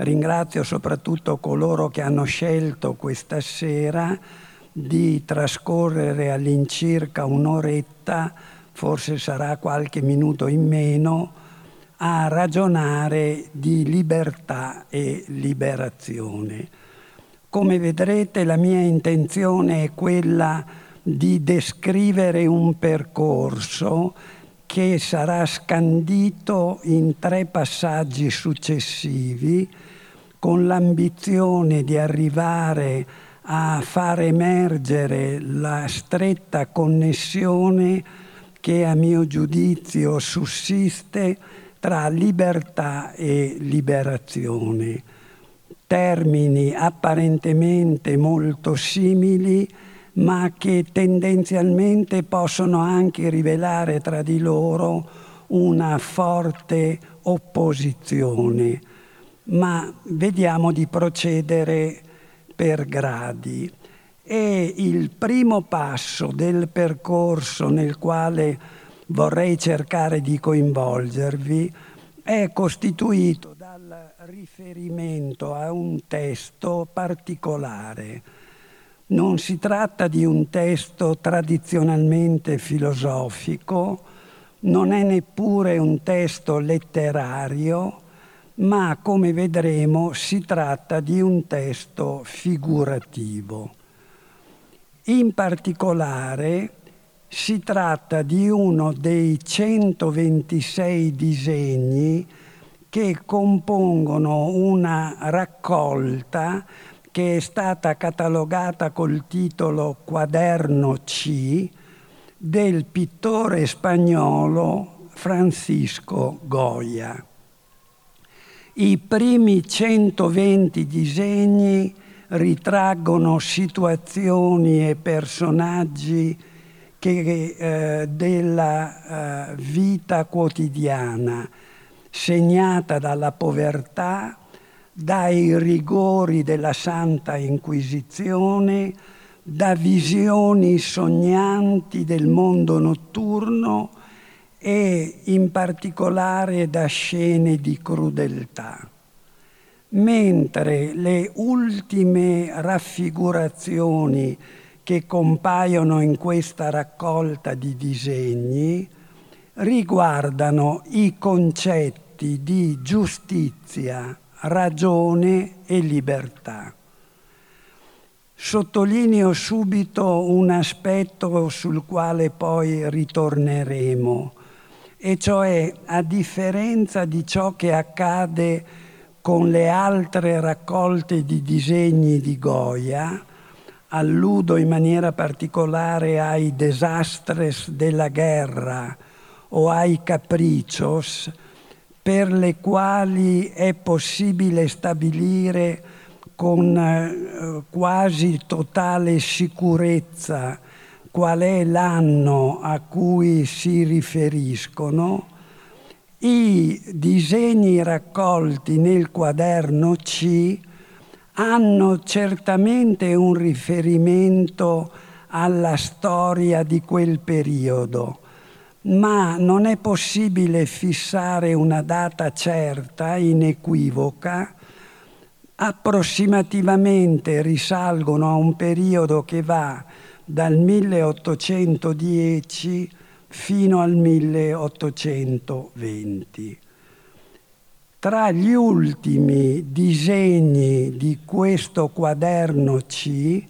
ringrazio soprattutto coloro che hanno scelto questa sera di trascorrere all'incirca un'oretta, forse sarà qualche minuto in meno, a ragionare di libertà e liberazione. Come vedrete la mia intenzione è quella di descrivere un percorso che sarà scandito in tre passaggi successivi con l'ambizione di arrivare a far emergere la stretta connessione che a mio giudizio sussiste tra libertà e liberazione, termini apparentemente molto simili, ma che tendenzialmente possono anche rivelare tra di loro una forte opposizione. Ma vediamo di procedere per gradi. E il primo passo del percorso nel quale vorrei cercare di coinvolgervi è costituito dal riferimento a un testo particolare. Non si tratta di un testo tradizionalmente filosofico, non è neppure un testo letterario, ma come vedremo si tratta di un testo figurativo. In particolare si tratta di uno dei 126 disegni che compongono una raccolta che è stata catalogata col titolo Quaderno C del pittore spagnolo Francisco Goya. I primi 120 disegni ritraggono situazioni e personaggi che eh, della eh, vita quotidiana segnata dalla povertà, dai rigori della Santa Inquisizione, da visioni sognanti del mondo notturno e in particolare da scene di crudeltà. Mentre le ultime raffigurazioni che compaiono in questa raccolta di disegni riguardano i concetti di giustizia, ragione e libertà. Sottolineo subito un aspetto sul quale poi ritorneremo, e cioè a differenza di ciò che accade con le altre raccolte di disegni di Goya, alludo in maniera particolare ai desastres della guerra o ai capriccios per le quali è possibile stabilire con eh, quasi totale sicurezza qual è l'anno a cui si riferiscono, i disegni raccolti nel quaderno C hanno certamente un riferimento alla storia di quel periodo, ma non è possibile fissare una data certa, inequivoca, approssimativamente risalgono a un periodo che va dal 1810 fino al 1820. Tra gli ultimi disegni di questo quaderno C,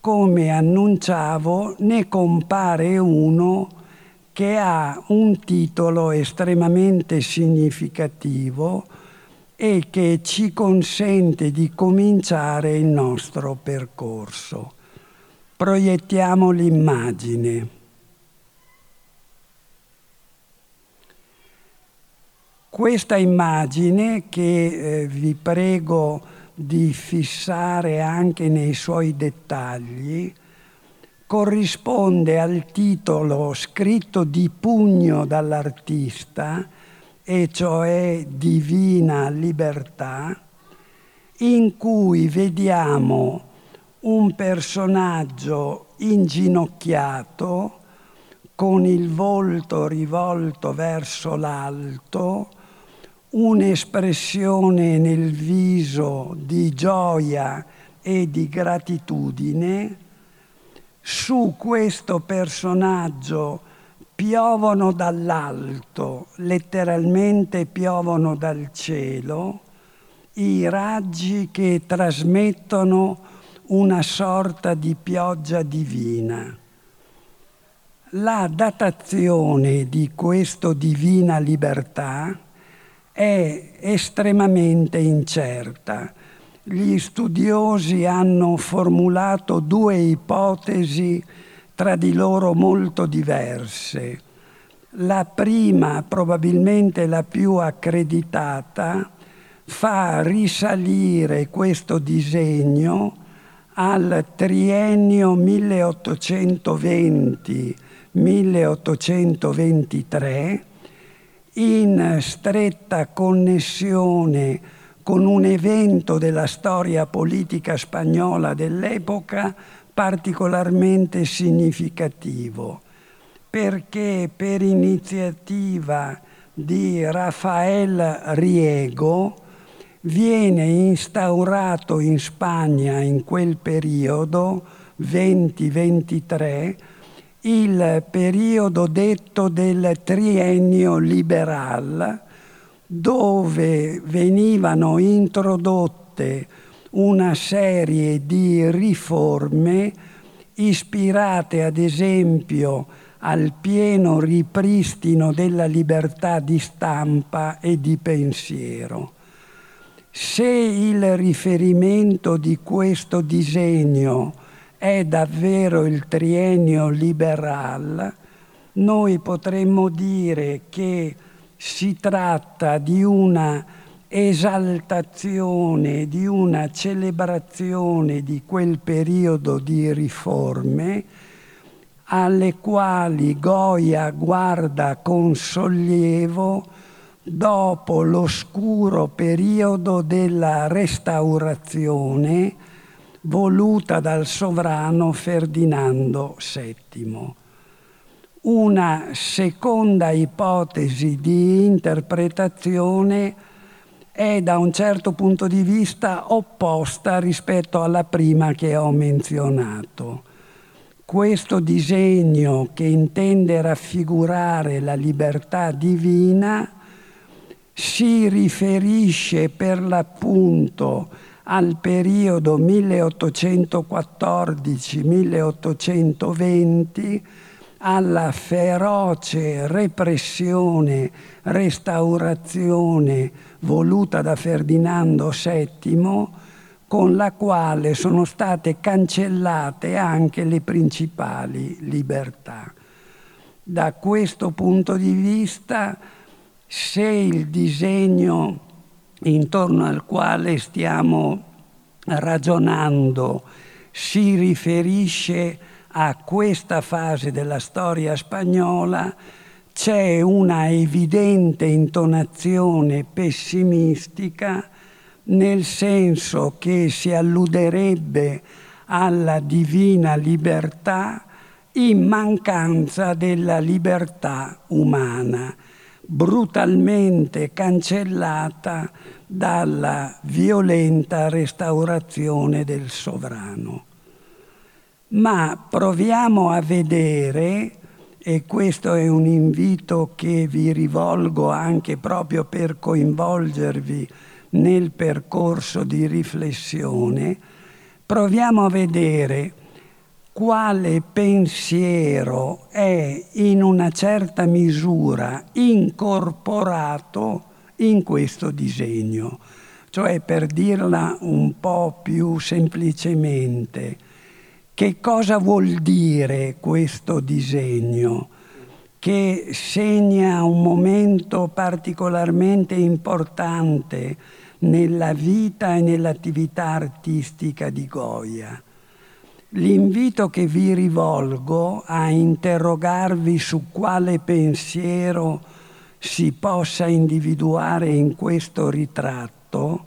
come annunciavo, ne compare uno che ha un titolo estremamente significativo e che ci consente di cominciare il nostro percorso. Proiettiamo l'immagine. Questa immagine che eh, vi prego di fissare anche nei suoi dettagli corrisponde al titolo scritto di pugno dall'artista, e cioè Divina Libertà, in cui vediamo un personaggio inginocchiato con il volto rivolto verso l'alto, un'espressione nel viso di gioia e di gratitudine. Su questo personaggio piovono dall'alto, letteralmente piovono dal cielo, i raggi che trasmettono una sorta di pioggia divina. La datazione di questa divina libertà è estremamente incerta. Gli studiosi hanno formulato due ipotesi tra di loro molto diverse. La prima, probabilmente la più accreditata, fa risalire questo disegno al triennio 1820-1823 in stretta connessione con un evento della storia politica spagnola dell'epoca particolarmente significativo, perché per iniziativa di Rafael Riego viene instaurato in Spagna in quel periodo, 2023, il periodo detto del triennio liberal, dove venivano introdotte una serie di riforme ispirate ad esempio al pieno ripristino della libertà di stampa e di pensiero. Se il riferimento di questo disegno è davvero il triennio liberal, noi potremmo dire che si tratta di una esaltazione, di una celebrazione di quel periodo di riforme alle quali Goya guarda con sollievo dopo l'oscuro periodo della restaurazione voluta dal sovrano Ferdinando VII. Una seconda ipotesi di interpretazione è da un certo punto di vista opposta rispetto alla prima che ho menzionato. Questo disegno che intende raffigurare la libertà divina si riferisce per l'appunto al periodo 1814-1820 alla feroce repressione, restaurazione voluta da Ferdinando VII, con la quale sono state cancellate anche le principali libertà. Da questo punto di vista, se il disegno intorno al quale stiamo ragionando si riferisce a questa fase della storia spagnola, c'è una evidente intonazione pessimistica nel senso che si alluderebbe alla divina libertà in mancanza della libertà umana, brutalmente cancellata dalla violenta restaurazione del sovrano. Ma proviamo a vedere, e questo è un invito che vi rivolgo anche proprio per coinvolgervi nel percorso di riflessione, proviamo a vedere quale pensiero è in una certa misura incorporato in questo disegno. Cioè, per dirla un po' più semplicemente, che cosa vuol dire questo disegno? Che segna un momento particolarmente importante nella vita e nell'attività artistica di Goya. L'invito che vi rivolgo a interrogarvi su quale pensiero si possa individuare in questo ritratto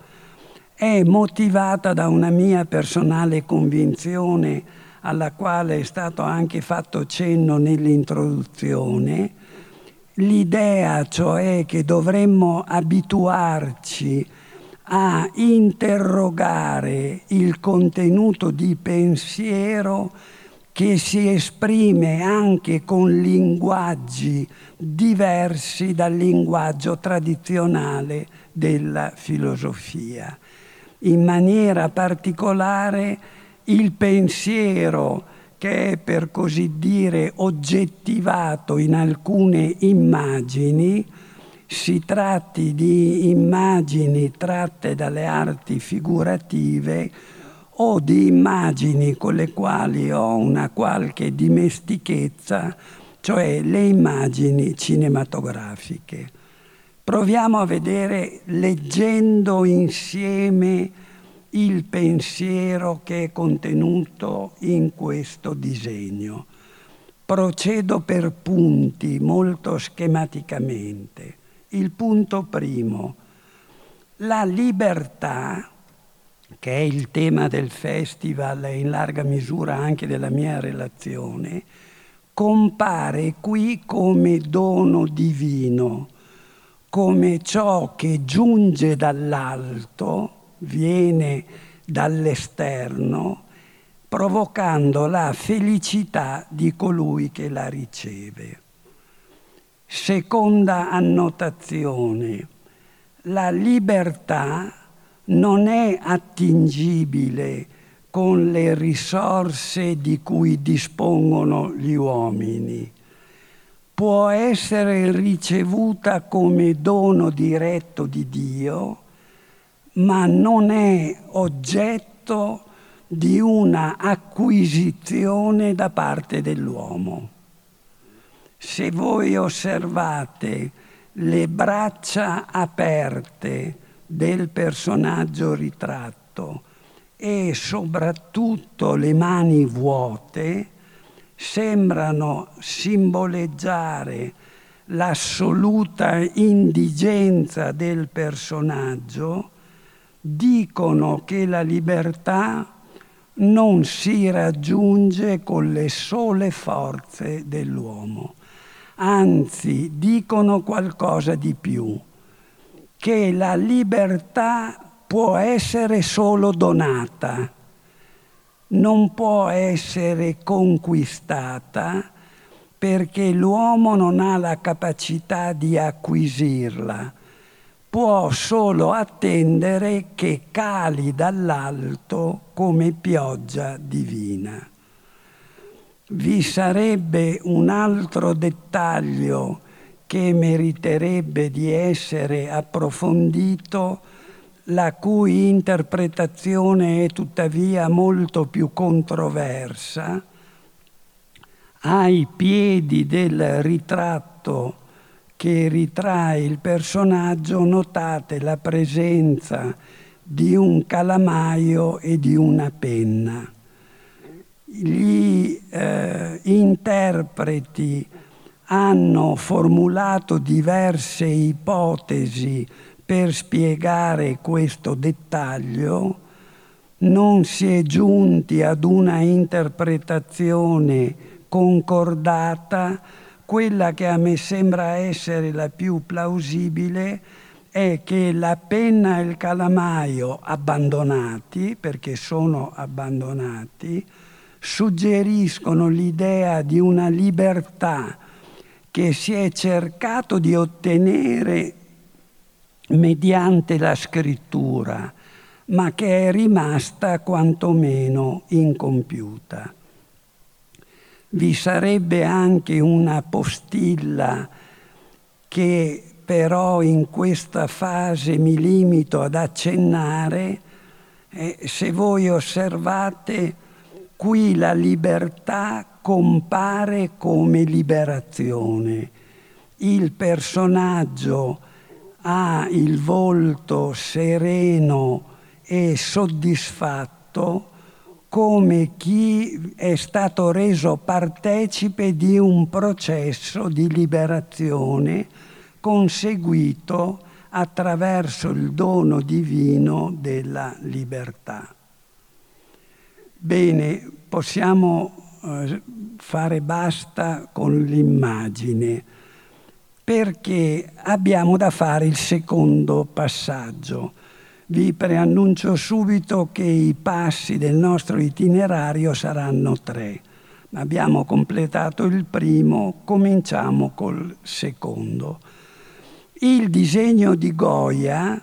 è motivata da una mia personale convinzione alla quale è stato anche fatto cenno nell'introduzione. L'idea cioè che dovremmo abituarci a interrogare il contenuto di pensiero che si esprime anche con linguaggi diversi dal linguaggio tradizionale della filosofia. In maniera particolare il pensiero che è per così dire oggettivato in alcune immagini, si tratti di immagini tratte dalle arti figurative o di immagini con le quali ho una qualche dimestichezza, cioè le immagini cinematografiche. Proviamo a vedere leggendo insieme il pensiero che è contenuto in questo disegno. Procedo per punti molto schematicamente. Il punto primo, la libertà, che è il tema del festival e in larga misura anche della mia relazione, compare qui come dono divino, come ciò che giunge dall'alto viene dall'esterno, provocando la felicità di colui che la riceve. Seconda annotazione, la libertà non è attingibile con le risorse di cui dispongono gli uomini. Può essere ricevuta come dono diretto di Dio, ma non è oggetto di una acquisizione da parte dell'uomo. Se voi osservate le braccia aperte del personaggio ritratto e soprattutto le mani vuote, sembrano simboleggiare l'assoluta indigenza del personaggio dicono che la libertà non si raggiunge con le sole forze dell'uomo, anzi dicono qualcosa di più, che la libertà può essere solo donata, non può essere conquistata perché l'uomo non ha la capacità di acquisirla può solo attendere che cali dall'alto come pioggia divina. Vi sarebbe un altro dettaglio che meriterebbe di essere approfondito, la cui interpretazione è tuttavia molto più controversa. Ai piedi del ritratto che ritrae il personaggio notate la presenza di un calamaio e di una penna. Gli eh, interpreti hanno formulato diverse ipotesi per spiegare questo dettaglio, non si è giunti ad una interpretazione concordata. Quella che a me sembra essere la più plausibile è che la penna e il calamaio abbandonati, perché sono abbandonati, suggeriscono l'idea di una libertà che si è cercato di ottenere mediante la scrittura, ma che è rimasta quantomeno incompiuta vi sarebbe anche una postilla che però in questa fase mi limito ad accennare. Eh, se voi osservate, qui la libertà compare come liberazione. Il personaggio ha il volto sereno e soddisfatto come chi è stato reso partecipe di un processo di liberazione conseguito attraverso il dono divino della libertà. Bene, possiamo eh, fare basta con l'immagine. perché abbiamo da fare il secondo passaggio. Vi preannuncio subito che i passi del nostro itinerario saranno tre. Abbiamo completato il primo, cominciamo col secondo. Il disegno di Goya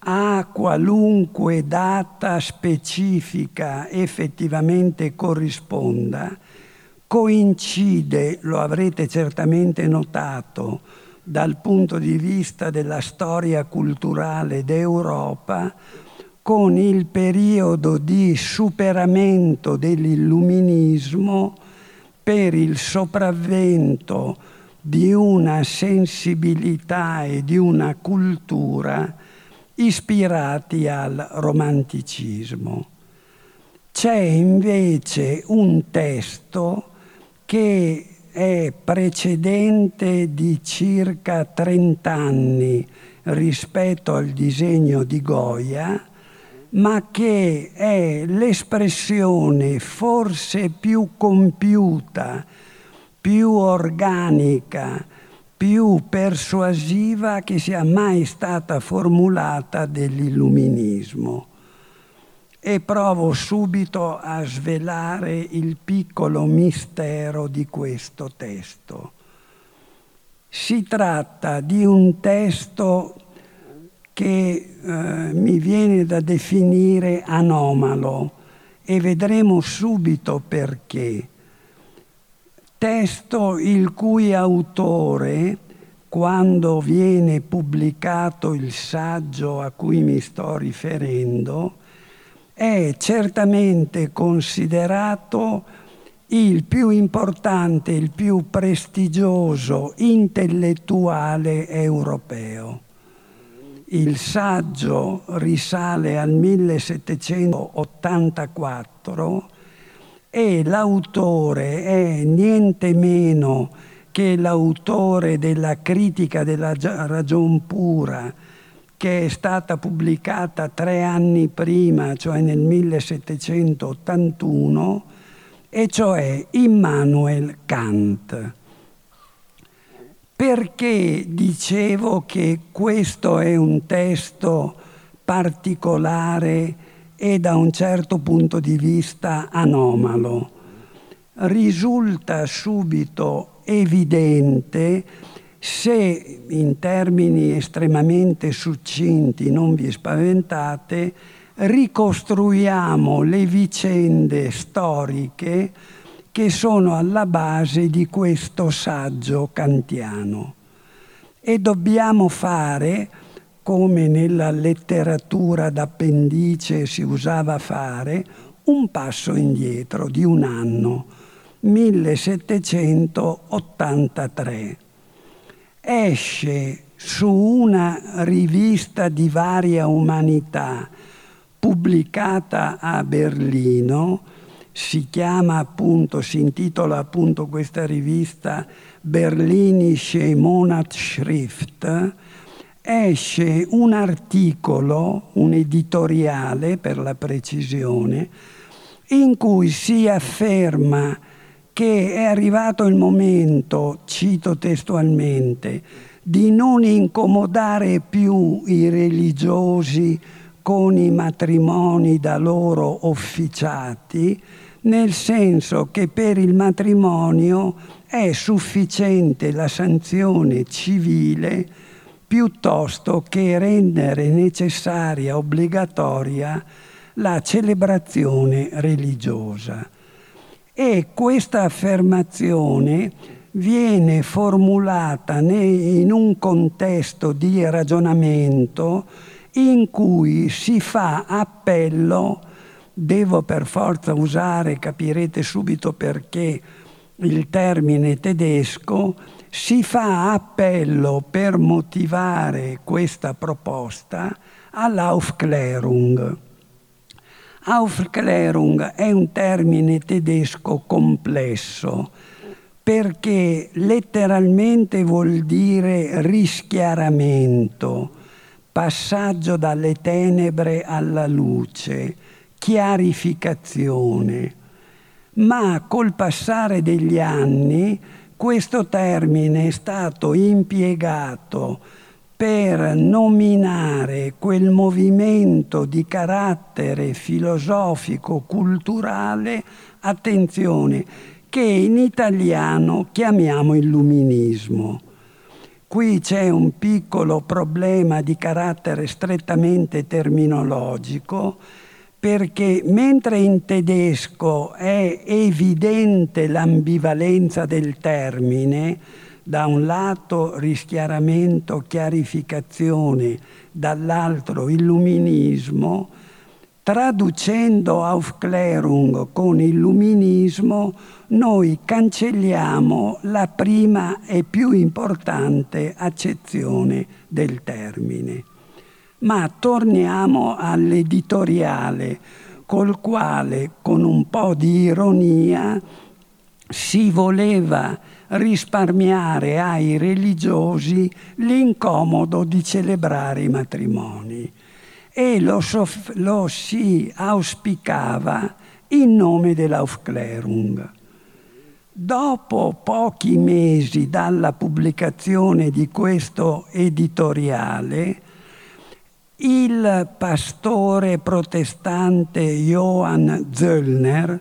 a qualunque data specifica effettivamente corrisponda, coincide, lo avrete certamente notato, dal punto di vista della storia culturale d'Europa, con il periodo di superamento dell'illuminismo per il sopravvento di una sensibilità e di una cultura ispirati al romanticismo. C'è invece un testo che è precedente di circa 30 anni rispetto al disegno di Goya, ma che è l'espressione forse più compiuta, più organica, più persuasiva che sia mai stata formulata dell'illuminismo e provo subito a svelare il piccolo mistero di questo testo. Si tratta di un testo che eh, mi viene da definire anomalo e vedremo subito perché. Testo il cui autore, quando viene pubblicato il saggio a cui mi sto riferendo, è certamente considerato il più importante, il più prestigioso intellettuale europeo. Il saggio risale al 1784 e l'autore è niente meno che l'autore della critica della ragion pura, che è stata pubblicata tre anni prima, cioè nel 1781, e cioè Immanuel Kant. Perché dicevo che questo è un testo particolare e da un certo punto di vista anomalo? Risulta subito evidente se in termini estremamente succinti, non vi spaventate, ricostruiamo le vicende storiche che sono alla base di questo saggio kantiano. E dobbiamo fare, come nella letteratura d'appendice si usava fare, un passo indietro di un anno, 1783 esce su una rivista di varia umanità pubblicata a Berlino, si chiama appunto, si intitola appunto questa rivista Berlinische Monatsschrift, esce un articolo, un editoriale per la precisione, in cui si afferma che è arrivato il momento, cito testualmente, di non incomodare più i religiosi con i matrimoni da loro officiati, nel senso che per il matrimonio è sufficiente la sanzione civile piuttosto che rendere necessaria, obbligatoria la celebrazione religiosa. E questa affermazione viene formulata in un contesto di ragionamento in cui si fa appello, devo per forza usare, capirete subito perché, il termine tedesco, si fa appello per motivare questa proposta all'Aufklärung. Aufklärung è un termine tedesco complesso perché letteralmente vuol dire rischiaramento, passaggio dalle tenebre alla luce, chiarificazione. Ma col passare degli anni, questo termine è stato impiegato per nominare quel movimento di carattere filosofico-culturale, attenzione, che in italiano chiamiamo illuminismo. Qui c'è un piccolo problema di carattere strettamente terminologico perché mentre in tedesco è evidente l'ambivalenza del termine, da un lato rischiaramento, chiarificazione, dall'altro illuminismo, traducendo Aufklärung con illuminismo, noi cancelliamo la prima e più importante accezione del termine. Ma torniamo all'editoriale col quale, con un po' di ironia, si voleva risparmiare ai religiosi l'incomodo di celebrare i matrimoni e lo, soff- lo si auspicava in nome dell'Aufklärung. Dopo pochi mesi dalla pubblicazione di questo editoriale, il pastore protestante Johann Zöllner,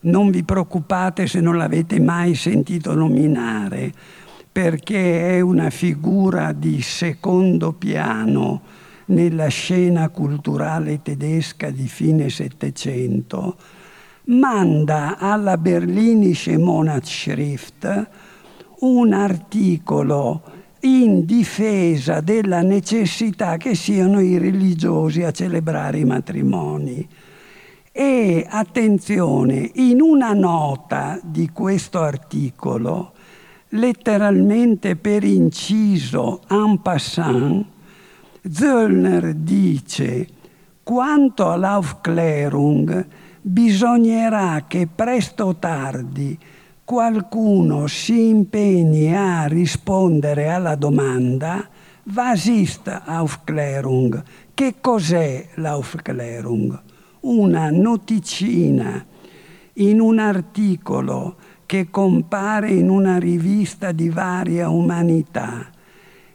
non vi preoccupate se non l'avete mai sentito nominare, perché è una figura di secondo piano nella scena culturale tedesca di fine Settecento, manda alla Berlinische Monatsschrift un articolo in difesa della necessità che siano i religiosi a celebrare i matrimoni. E attenzione, in una nota di questo articolo, letteralmente per inciso en passant, Zöllner dice quanto all'Aufklärung bisognerà che presto o tardi qualcuno si impegni a rispondere alla domanda Was Aufklärung? Che cos'è l'Aufklärung? una noticina in un articolo che compare in una rivista di varia umanità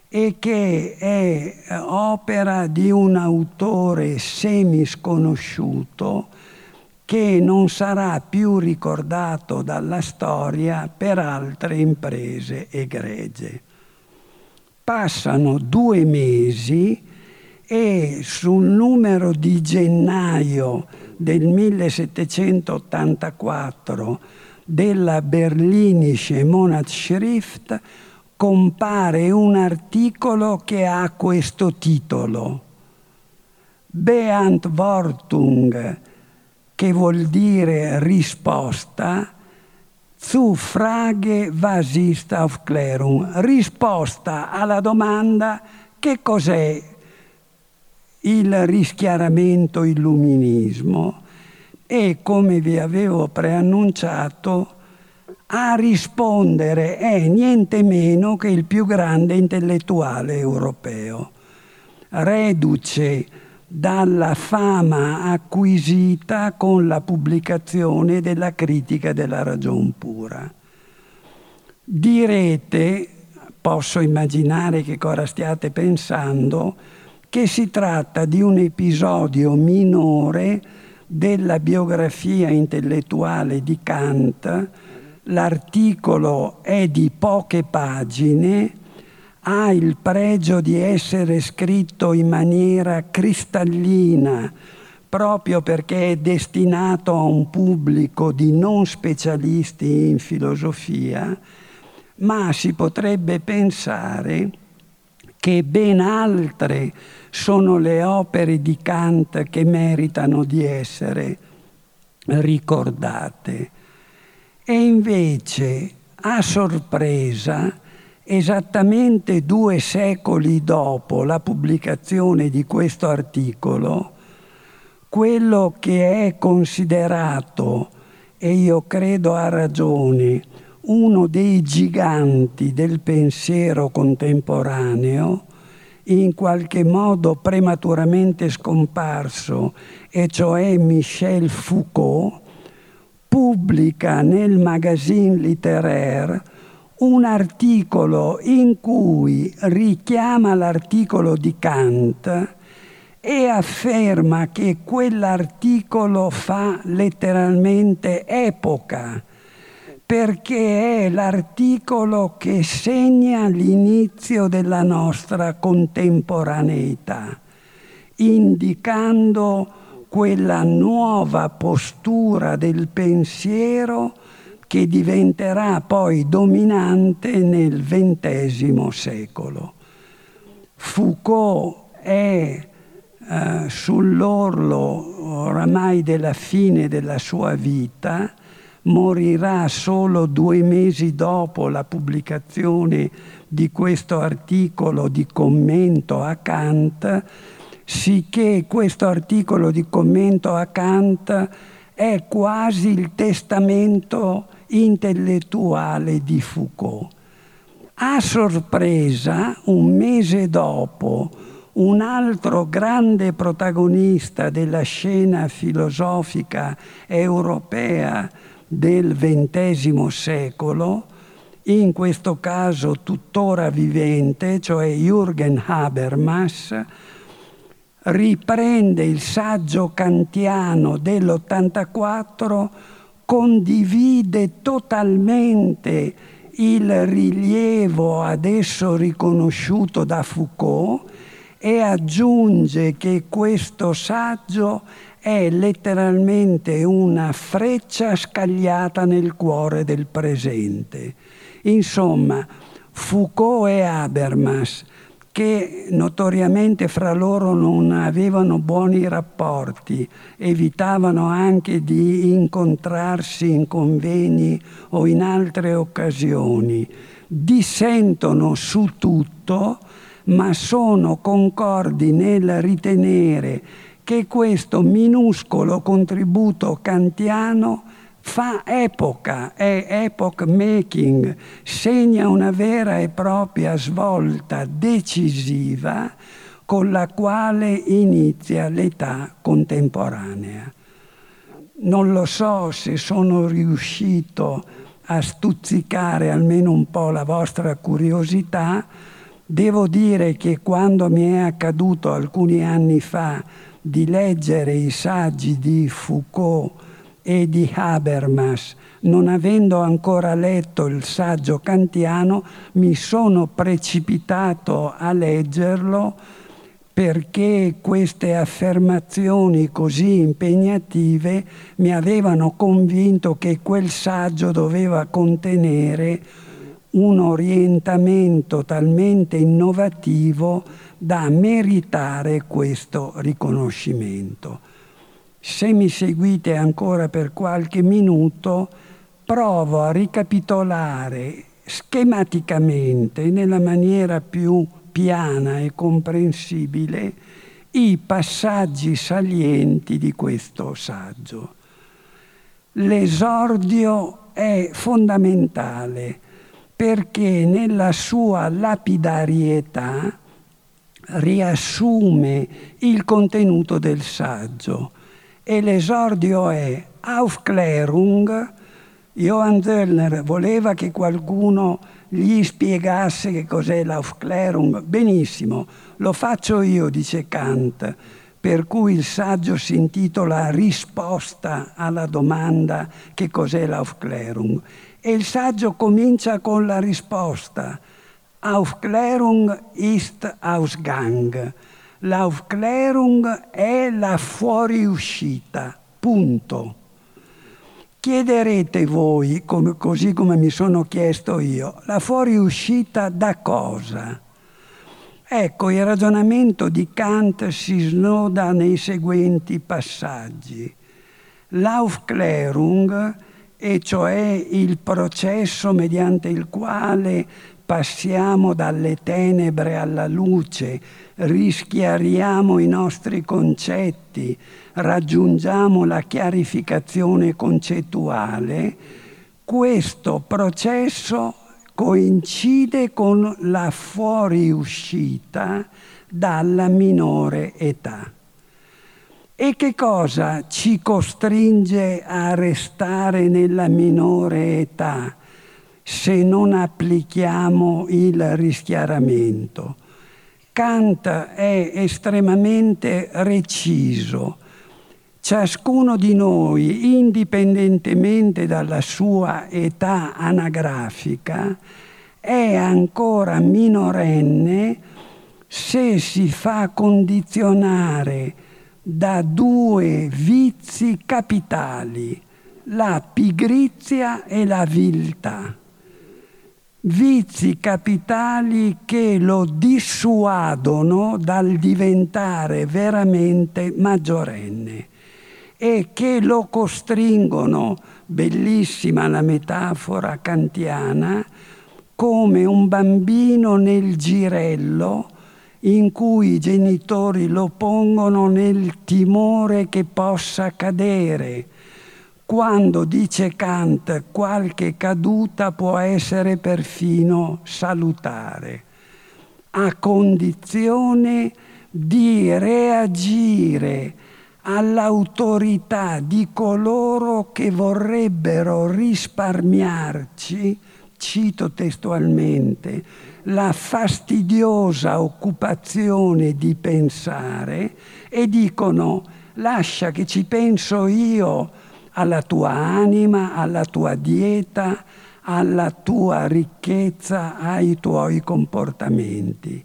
e che è eh, opera di un autore semisconosciuto che non sarà più ricordato dalla storia per altre imprese egregie. Passano due mesi e sul numero di gennaio del 1784 della Berlinische Monatsschrift compare un articolo che ha questo titolo Beantwortung, che vuol dire risposta, zu Frage was ist Aufklärung, risposta alla domanda che cos'è il rischiaramento illuminismo e, come vi avevo preannunciato, a rispondere è niente meno che il più grande intellettuale europeo, reduce dalla fama acquisita con la pubblicazione della critica della ragion pura. Direte, posso immaginare che cosa stiate pensando, che si tratta di un episodio minore della biografia intellettuale di Kant. L'articolo è di poche pagine, ha il pregio di essere scritto in maniera cristallina, proprio perché è destinato a un pubblico di non specialisti in filosofia, ma si potrebbe pensare che ben altre sono le opere di Kant che meritano di essere ricordate. E invece, a sorpresa, esattamente due secoli dopo la pubblicazione di questo articolo, quello che è considerato, e io credo ha ragione, uno dei giganti del pensiero contemporaneo, in qualche modo prematuramente scomparso, e cioè Michel Foucault, pubblica nel magazine littéraire un articolo in cui richiama l'articolo di Kant e afferma che quell'articolo fa letteralmente epoca, perché è l'articolo che segna l'inizio della nostra contemporaneità, indicando quella nuova postura del pensiero che diventerà poi dominante nel XX secolo. Foucault è eh, sull'orlo oramai della fine della sua vita, morirà solo due mesi dopo la pubblicazione di questo articolo di commento a Kant, sicché questo articolo di commento a Kant è quasi il testamento intellettuale di Foucault. A sorpresa, un mese dopo, un altro grande protagonista della scena filosofica europea del XX secolo, in questo caso tuttora vivente, cioè Jürgen Habermas, riprende il saggio kantiano dell'84, condivide totalmente il rilievo adesso riconosciuto da Foucault e aggiunge che questo saggio è letteralmente una freccia scagliata nel cuore del presente. Insomma, Foucault e Habermas, che notoriamente fra loro non avevano buoni rapporti, evitavano anche di incontrarsi in convegni o in altre occasioni, dissentono su tutto, ma sono concordi nel ritenere che questo minuscolo contributo kantiano fa epoca, è epoch making, segna una vera e propria svolta decisiva con la quale inizia l'età contemporanea. Non lo so se sono riuscito a stuzzicare almeno un po' la vostra curiosità, Devo dire che quando mi è accaduto alcuni anni fa di leggere i saggi di Foucault e di Habermas, non avendo ancora letto il saggio kantiano, mi sono precipitato a leggerlo perché queste affermazioni così impegnative mi avevano convinto che quel saggio doveva contenere un orientamento talmente innovativo da meritare questo riconoscimento. Se mi seguite ancora per qualche minuto, provo a ricapitolare schematicamente, nella maniera più piana e comprensibile, i passaggi salienti di questo saggio. L'esordio è fondamentale perché nella sua lapidarietà riassume il contenuto del saggio e l'esordio è Aufklärung. Johann Zöllner voleva che qualcuno gli spiegasse che cos'è l'Aufklärung. Benissimo, lo faccio io, dice Kant, per cui il saggio si intitola Risposta alla domanda che cos'è l'Aufklärung e il saggio comincia con la risposta. Aufklärung ist Ausgang. L'Aufklärung è la fuoriuscita. Punto. Chiederete voi, come, così come mi sono chiesto io, la fuoriuscita da cosa? Ecco, il ragionamento di Kant si snoda nei seguenti passaggi. L'Aufklärung e cioè il processo mediante il quale passiamo dalle tenebre alla luce, rischiariamo i nostri concetti, raggiungiamo la chiarificazione concettuale, questo processo coincide con la fuoriuscita dalla minore età. E che cosa ci costringe a restare nella minore età? Se non applichiamo il rischiaramento. Kant è estremamente reciso. Ciascuno di noi, indipendentemente dalla sua età anagrafica, è ancora minorenne se si fa condizionare da due vizi capitali, la pigrizia e la viltà. Vizi capitali che lo dissuadono dal diventare veramente maggiorenne e che lo costringono, bellissima la metafora kantiana, come un bambino nel girello in cui i genitori lo pongono nel timore che possa cadere. Quando, dice Kant, qualche caduta può essere perfino salutare, a condizione di reagire all'autorità di coloro che vorrebbero risparmiarci, cito testualmente, la fastidiosa occupazione di pensare e dicono lascia che ci penso io alla tua anima, alla tua dieta, alla tua ricchezza, ai tuoi comportamenti.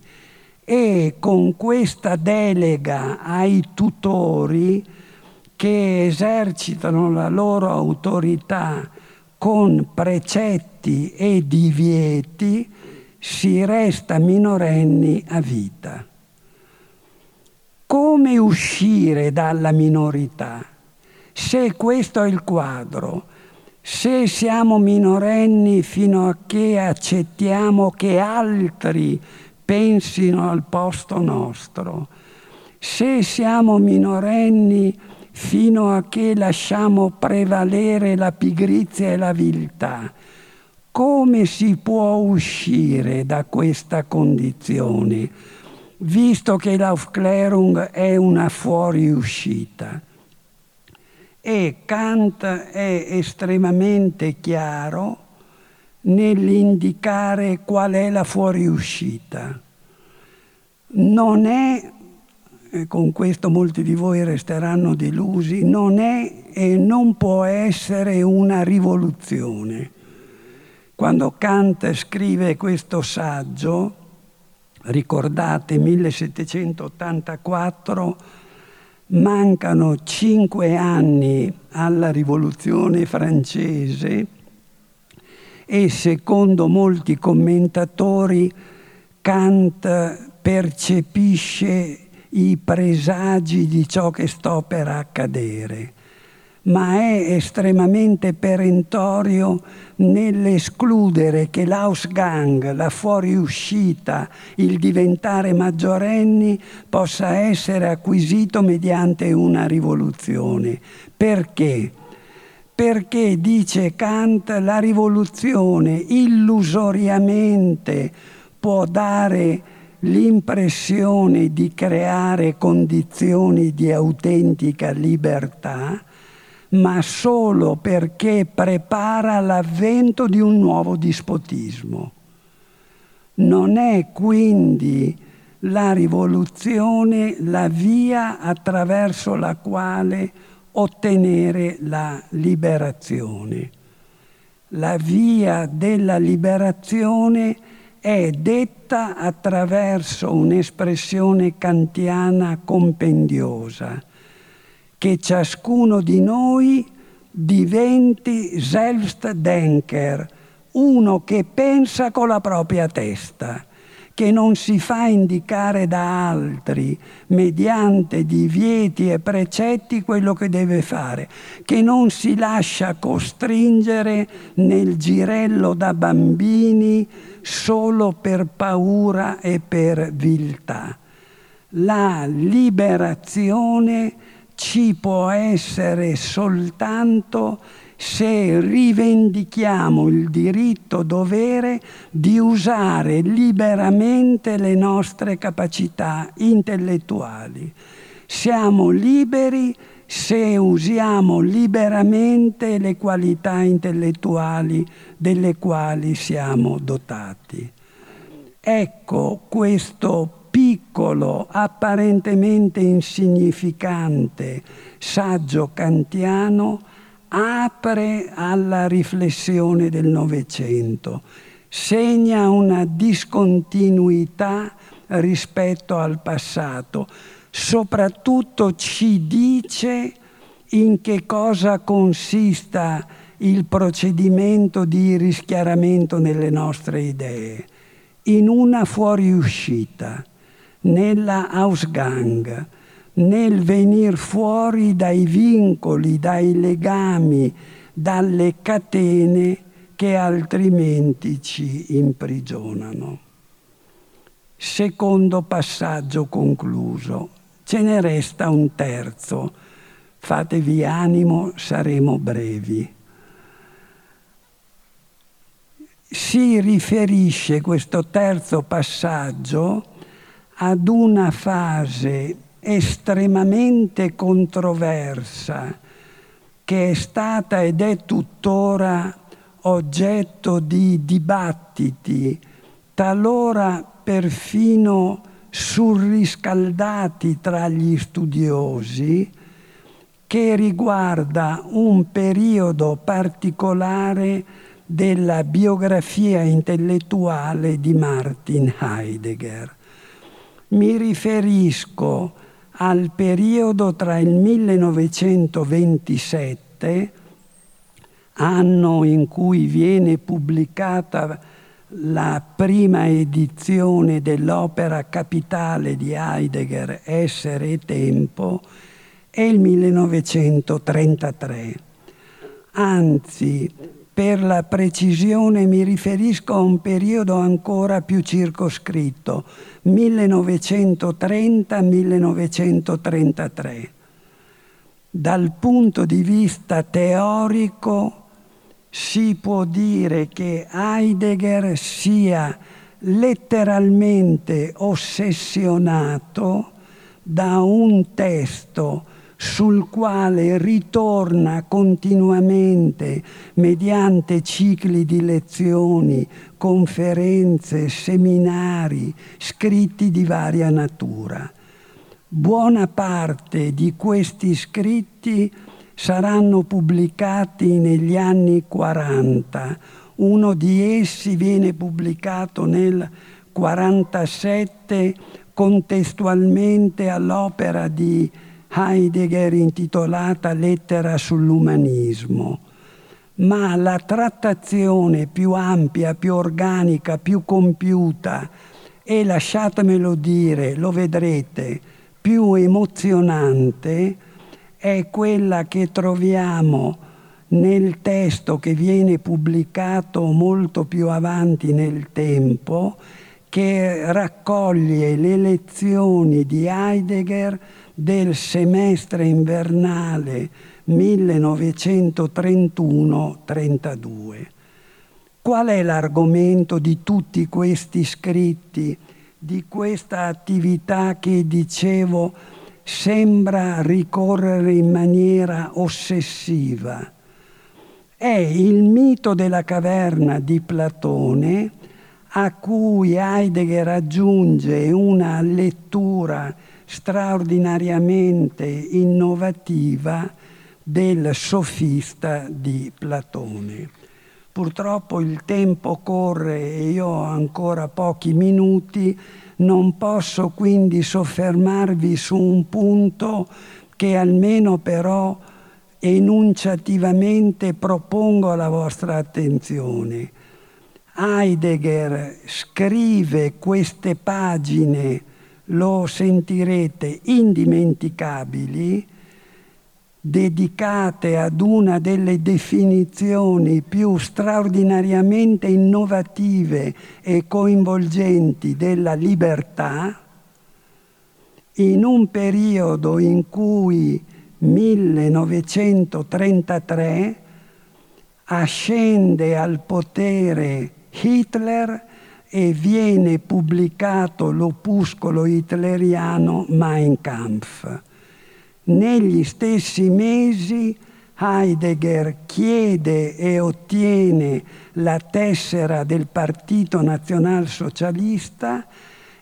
E con questa delega ai tutori che esercitano la loro autorità con precetti e divieti, si resta minorenni a vita. Come uscire dalla minorità? Se questo è il quadro, se siamo minorenni fino a che accettiamo che altri pensino al posto nostro, se siamo minorenni fino a che lasciamo prevalere la pigrizia e la viltà, come si può uscire da questa condizione, visto che l'Aufklärung è una fuoriuscita? E Kant è estremamente chiaro nell'indicare qual è la fuoriuscita. Non è, e con questo molti di voi resteranno delusi, non è e non può essere una rivoluzione quando Kant scrive questo saggio, ricordate 1784, mancano cinque anni alla rivoluzione francese e secondo molti commentatori Kant percepisce i presagi di ciò che sto per accadere ma è estremamente perentorio nell'escludere che l'Ausgang, la fuoriuscita, il diventare maggiorenni possa essere acquisito mediante una rivoluzione. Perché? Perché, dice Kant, la rivoluzione illusoriamente può dare l'impressione di creare condizioni di autentica libertà, ma solo perché prepara l'avvento di un nuovo dispotismo. Non è quindi la rivoluzione la via attraverso la quale ottenere la liberazione. La via della liberazione è detta attraverso un'espressione kantiana compendiosa che ciascuno di noi diventi Selbstdenker, uno che pensa con la propria testa, che non si fa indicare da altri mediante divieti e precetti quello che deve fare, che non si lascia costringere nel girello da bambini solo per paura e per viltà. La liberazione ci può essere soltanto se rivendichiamo il diritto dovere di usare liberamente le nostre capacità intellettuali. Siamo liberi se usiamo liberamente le qualità intellettuali delle quali siamo dotati. Ecco questo piccolo, apparentemente insignificante saggio kantiano apre alla riflessione del Novecento, segna una discontinuità rispetto al passato, soprattutto ci dice in che cosa consista il procedimento di rischiaramento nelle nostre idee, in una fuoriuscita, nella Ausgang, nel venir fuori dai vincoli, dai legami, dalle catene che altrimenti ci imprigionano. Secondo passaggio concluso. Ce ne resta un terzo. Fatevi animo, saremo brevi. Si riferisce questo terzo passaggio ad una fase estremamente controversa che è stata ed è tuttora oggetto di dibattiti, talora perfino surriscaldati tra gli studiosi, che riguarda un periodo particolare della biografia intellettuale di Martin Heidegger. Mi riferisco al periodo tra il 1927, anno in cui viene pubblicata la prima edizione dell'opera capitale di Heidegger, Essere e Tempo, e il 1933. Anzi, per la precisione mi riferisco a un periodo ancora più circoscritto, 1930-1933. Dal punto di vista teorico si può dire che Heidegger sia letteralmente ossessionato da un testo sul quale ritorna continuamente mediante cicli di lezioni, conferenze, seminari, scritti di varia natura. Buona parte di questi scritti saranno pubblicati negli anni 40. Uno di essi viene pubblicato nel 47 contestualmente all'opera di Heidegger intitolata Lettera sull'umanismo. Ma la trattazione più ampia, più organica, più compiuta e lasciatemelo dire, lo vedrete, più emozionante è quella che troviamo nel testo che viene pubblicato molto più avanti nel tempo, che raccoglie le lezioni di Heidegger del semestre invernale 1931-32. Qual è l'argomento di tutti questi scritti, di questa attività che dicevo sembra ricorrere in maniera ossessiva. È il mito della caverna di Platone a cui Heidegger aggiunge una lettura straordinariamente innovativa del sofista di Platone. Purtroppo il tempo corre e io ho ancora pochi minuti non posso quindi soffermarvi su un punto che almeno però enunciativamente propongo alla vostra attenzione. Heidegger scrive queste pagine, lo sentirete, indimenticabili, dedicate ad una delle definizioni più straordinariamente innovative e coinvolgenti della libertà, in un periodo in cui 1933 ascende al potere Hitler e viene pubblicato l'opuscolo hitleriano Mein Kampf negli stessi mesi Heidegger chiede e ottiene la tessera del Partito Nazionalsocialista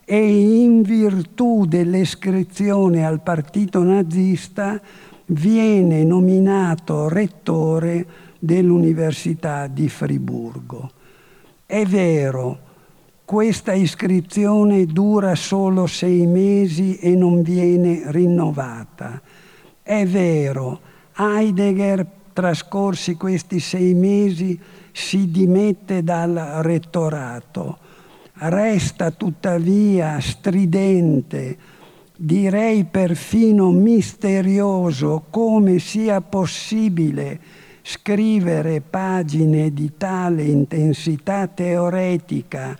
e in virtù dell'iscrizione al partito nazista viene nominato rettore dell'Università di Friburgo. È vero, questa iscrizione dura solo sei mesi e non viene rinnovata. È vero, Heidegger, trascorsi questi sei mesi, si dimette dal rettorato. Resta tuttavia stridente, direi perfino misterioso, come sia possibile scrivere pagine di tale intensità teoretica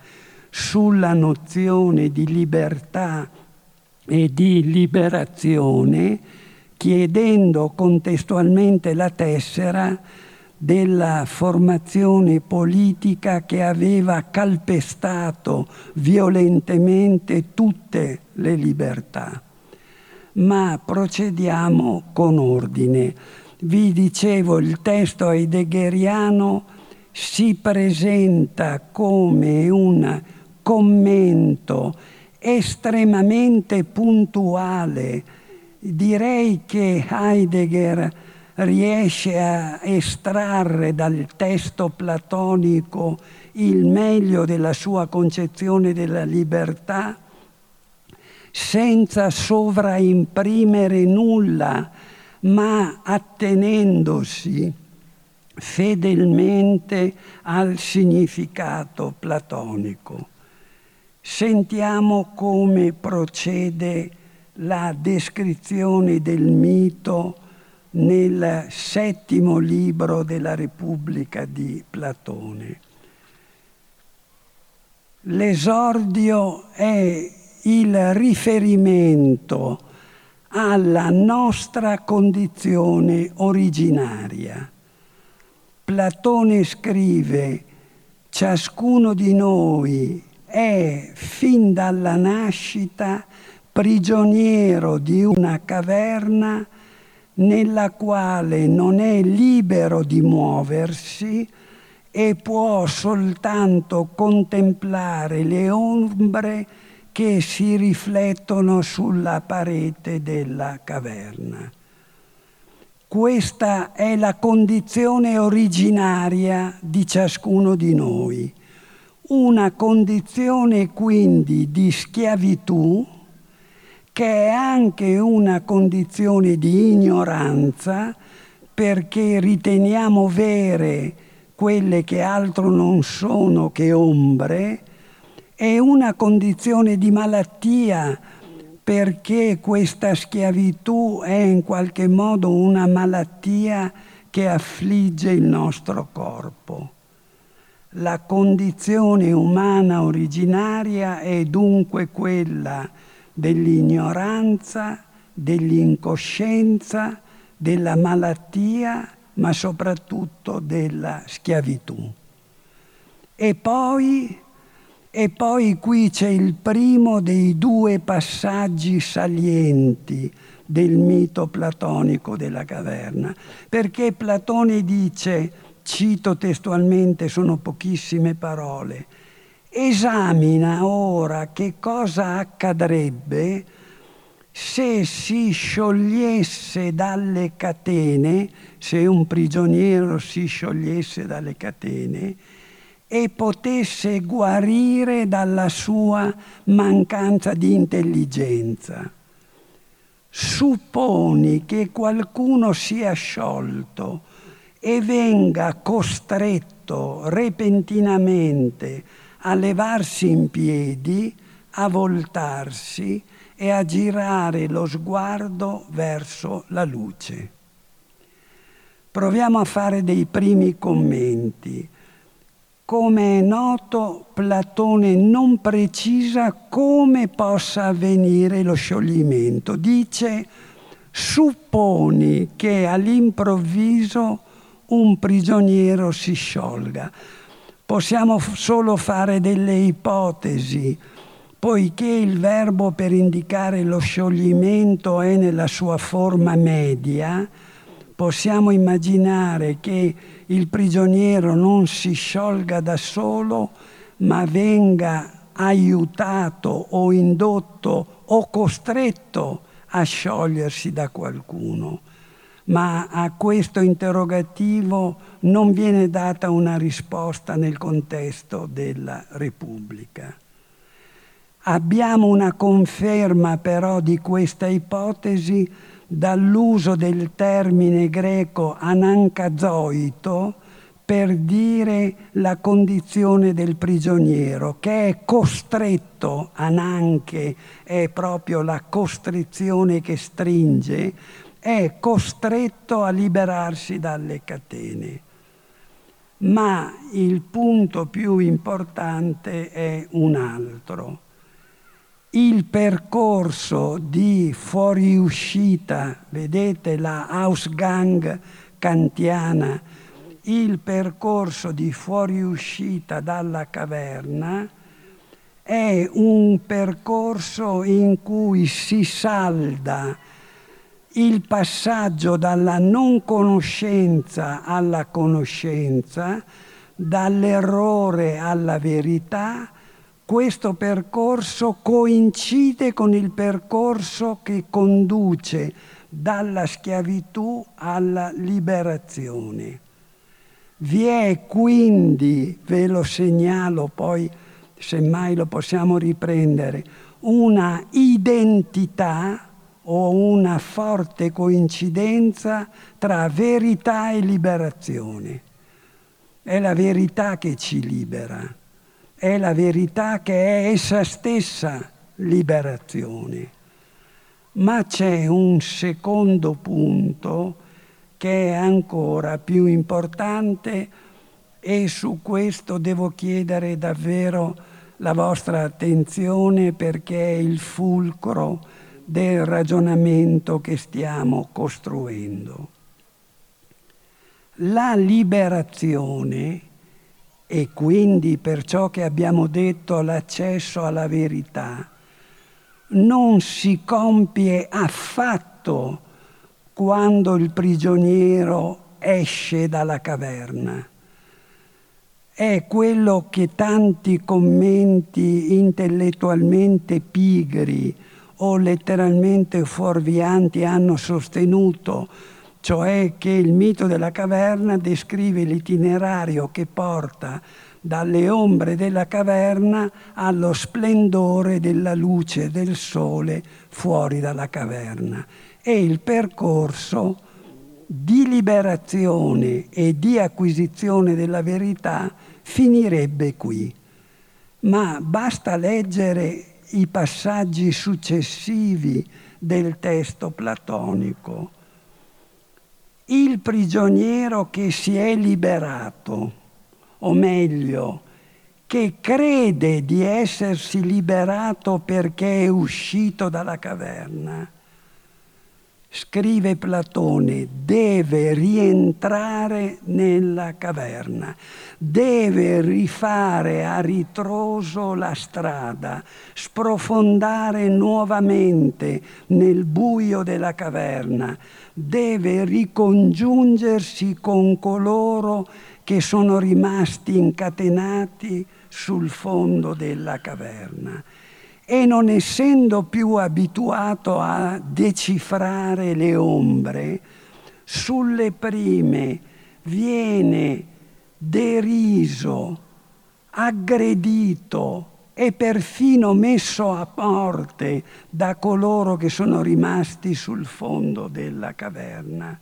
sulla nozione di libertà e di liberazione, chiedendo contestualmente la tessera della formazione politica che aveva calpestato violentemente tutte le libertà. Ma procediamo con ordine. Vi dicevo, il testo heideggeriano si presenta come un commento estremamente puntuale. Direi che Heidegger riesce a estrarre dal testo platonico il meglio della sua concezione della libertà senza sovraimprimere nulla, ma attenendosi fedelmente al significato platonico. Sentiamo come procede la descrizione del mito nel settimo libro della Repubblica di Platone. L'esordio è il riferimento alla nostra condizione originaria. Platone scrive, ciascuno di noi è fin dalla nascita prigioniero di una caverna nella quale non è libero di muoversi e può soltanto contemplare le ombre che si riflettono sulla parete della caverna. Questa è la condizione originaria di ciascuno di noi, una condizione quindi di schiavitù che è anche una condizione di ignoranza perché riteniamo vere quelle che altro non sono che ombre, è una condizione di malattia perché questa schiavitù è in qualche modo una malattia che affligge il nostro corpo. La condizione umana originaria è dunque quella dell'ignoranza, dell'incoscienza, della malattia, ma soprattutto della schiavitù. E poi, e poi qui c'è il primo dei due passaggi salienti del mito platonico della caverna, perché Platone dice, cito testualmente, sono pochissime parole, esamina ora che cosa accadrebbe se si sciogliesse dalle catene, se un prigioniero si sciogliesse dalle catene e potesse guarire dalla sua mancanza di intelligenza. Supponi che qualcuno sia sciolto e venga costretto repentinamente a levarsi in piedi, a voltarsi e a girare lo sguardo verso la luce. Proviamo a fare dei primi commenti. Come è noto, Platone non precisa come possa avvenire lo scioglimento. Dice, supponi che all'improvviso un prigioniero si sciolga. Possiamo solo fare delle ipotesi, poiché il verbo per indicare lo scioglimento è nella sua forma media, possiamo immaginare che il prigioniero non si sciolga da solo, ma venga aiutato o indotto o costretto a sciogliersi da qualcuno. Ma a questo interrogativo non viene data una risposta nel contesto della Repubblica. Abbiamo una conferma però di questa ipotesi dall'uso del termine greco anancazoito per dire la condizione del prigioniero, che è costretto, ananche è proprio la costrizione che stringe, è costretto a liberarsi dalle catene. Ma il punto più importante è un altro il percorso di fuoriuscita, vedete la Ausgang kantiana, il percorso di fuoriuscita dalla caverna è un percorso in cui si salda il passaggio dalla non conoscenza alla conoscenza, dall'errore alla verità, questo percorso coincide con il percorso che conduce dalla schiavitù alla liberazione. Vi è quindi, ve lo segnalo poi, semmai lo possiamo riprendere, una identità o una forte coincidenza tra verità e liberazione. È la verità che ci libera è la verità che è essa stessa liberazione. Ma c'è un secondo punto che è ancora più importante e su questo devo chiedere davvero la vostra attenzione perché è il fulcro del ragionamento che stiamo costruendo. La liberazione e quindi per ciò che abbiamo detto l'accesso alla verità non si compie affatto quando il prigioniero esce dalla caverna. È quello che tanti commenti intellettualmente pigri o letteralmente fuorvianti hanno sostenuto cioè che il mito della caverna descrive l'itinerario che porta dalle ombre della caverna allo splendore della luce del sole fuori dalla caverna. E il percorso di liberazione e di acquisizione della verità finirebbe qui. Ma basta leggere i passaggi successivi del testo platonico. Il prigioniero che si è liberato, o meglio, che crede di essersi liberato perché è uscito dalla caverna, scrive Platone, deve rientrare nella caverna, deve rifare a ritroso la strada, sprofondare nuovamente nel buio della caverna, deve ricongiungersi con coloro che sono rimasti incatenati sul fondo della caverna e non essendo più abituato a decifrare le ombre, sulle prime viene deriso, aggredito e perfino messo a morte da coloro che sono rimasti sul fondo della caverna.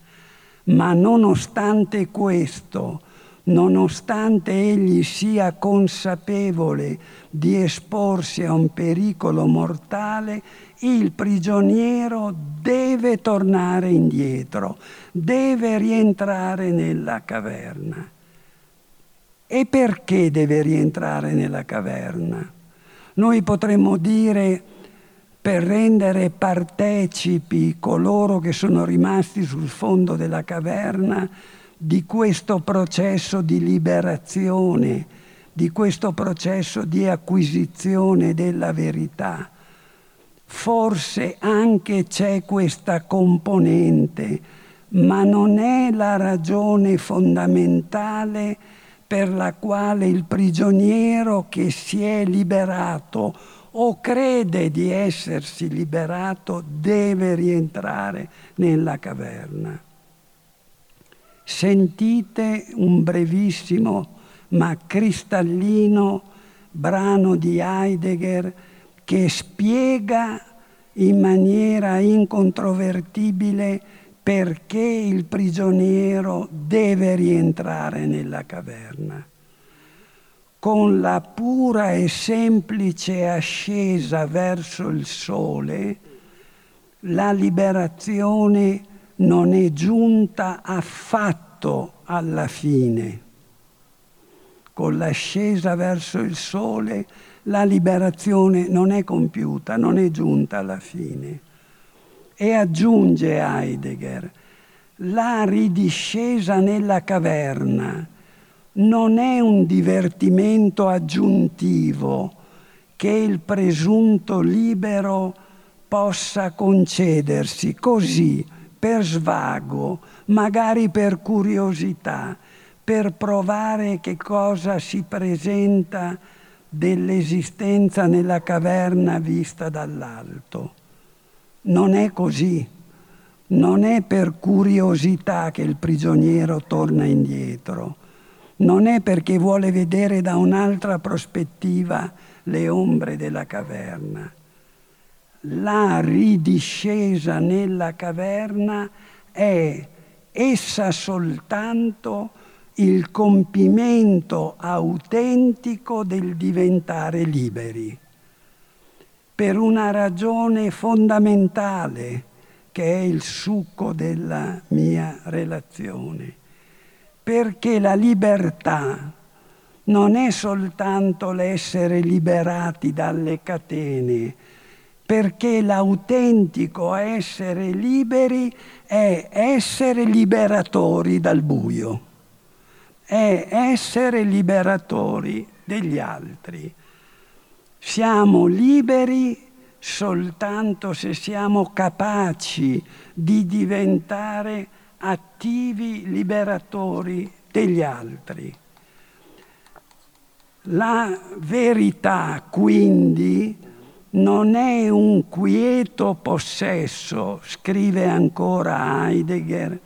Ma nonostante questo, nonostante egli sia consapevole di esporsi a un pericolo mortale, il prigioniero deve tornare indietro, deve rientrare nella caverna. E perché deve rientrare nella caverna? Noi potremmo dire per rendere partecipi coloro che sono rimasti sul fondo della caverna di questo processo di liberazione, di questo processo di acquisizione della verità. Forse anche c'è questa componente, ma non è la ragione fondamentale per la quale il prigioniero che si è liberato o crede di essersi liberato deve rientrare nella caverna. Sentite un brevissimo ma cristallino brano di Heidegger che spiega in maniera incontrovertibile perché il prigioniero deve rientrare nella caverna. Con la pura e semplice ascesa verso il sole, la liberazione non è giunta affatto alla fine con l'ascesa verso il sole, la liberazione non è compiuta, non è giunta alla fine. E aggiunge Heidegger, la ridiscesa nella caverna non è un divertimento aggiuntivo che il presunto libero possa concedersi così, per svago, magari per curiosità, per provare che cosa si presenta dell'esistenza nella caverna vista dall'alto. Non è così. Non è per curiosità che il prigioniero torna indietro. Non è perché vuole vedere da un'altra prospettiva le ombre della caverna. La ridiscesa nella caverna è essa soltanto il compimento autentico del diventare liberi, per una ragione fondamentale che è il succo della mia relazione, perché la libertà non è soltanto l'essere liberati dalle catene, perché l'autentico essere liberi è essere liberatori dal buio è essere liberatori degli altri. Siamo liberi soltanto se siamo capaci di diventare attivi liberatori degli altri. La verità quindi non è un quieto possesso, scrive ancora Heidegger,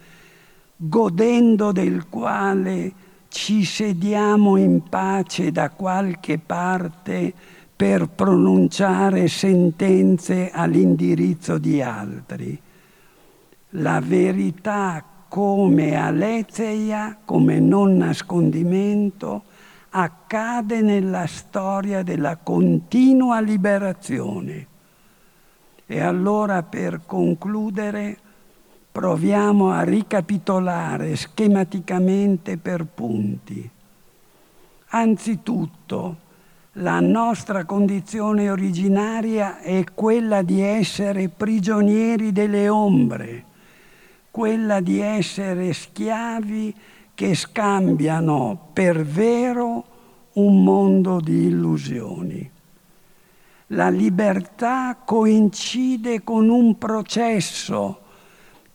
godendo del quale ci sediamo in pace da qualche parte per pronunciare sentenze all'indirizzo di altri. La verità come aletheia, come non nascondimento, accade nella storia della continua liberazione. E allora per concludere proviamo a ricapitolare schematicamente per punti. Anzitutto, la nostra condizione originaria è quella di essere prigionieri delle ombre, quella di essere schiavi che scambiano per vero un mondo di illusioni. La libertà coincide con un processo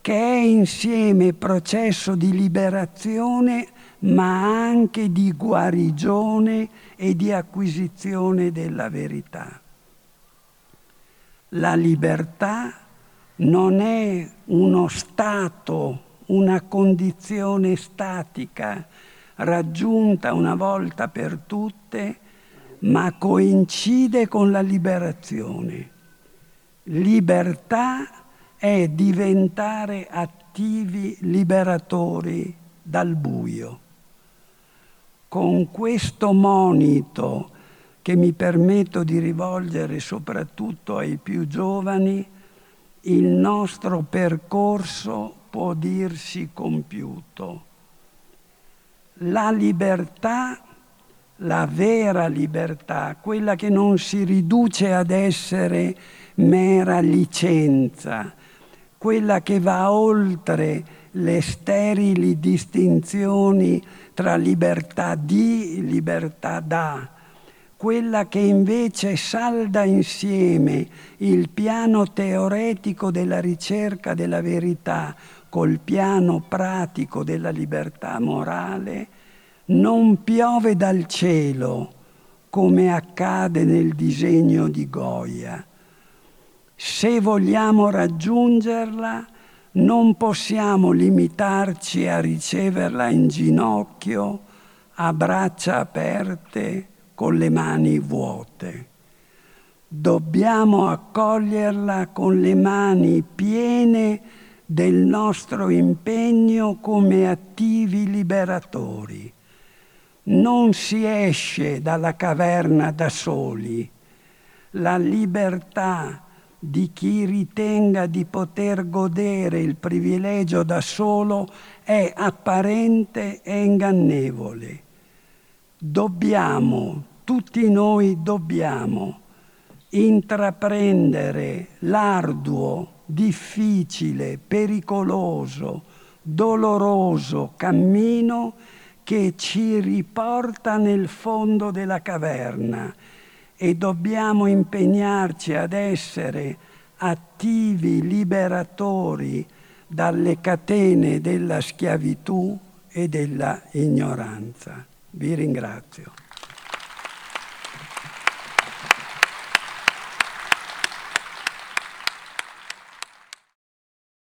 che è insieme processo di liberazione ma anche di guarigione e di acquisizione della verità. La libertà non è uno stato, una condizione statica raggiunta una volta per tutte, ma coincide con la liberazione. Libertà è diventare attivi liberatori dal buio. Con questo monito che mi permetto di rivolgere soprattutto ai più giovani, il nostro percorso può dirsi compiuto. La libertà, la vera libertà, quella che non si riduce ad essere mera licenza, quella che va oltre le sterili distinzioni tra libertà di e libertà da, quella che invece salda insieme il piano teoretico della ricerca della verità col piano pratico della libertà morale, non piove dal cielo come accade nel disegno di Goya. Se vogliamo raggiungerla, non possiamo limitarci a riceverla in ginocchio, a braccia aperte, con le mani vuote. Dobbiamo accoglierla con le mani piene del nostro impegno come attivi liberatori. Non si esce dalla caverna da soli. La libertà di chi ritenga di poter godere il privilegio da solo è apparente e ingannevole. Dobbiamo, tutti noi dobbiamo, intraprendere l'arduo, difficile, pericoloso, doloroso cammino che ci riporta nel fondo della caverna e dobbiamo impegnarci ad essere attivi liberatori dalle catene della schiavitù e della ignoranza. Vi ringrazio.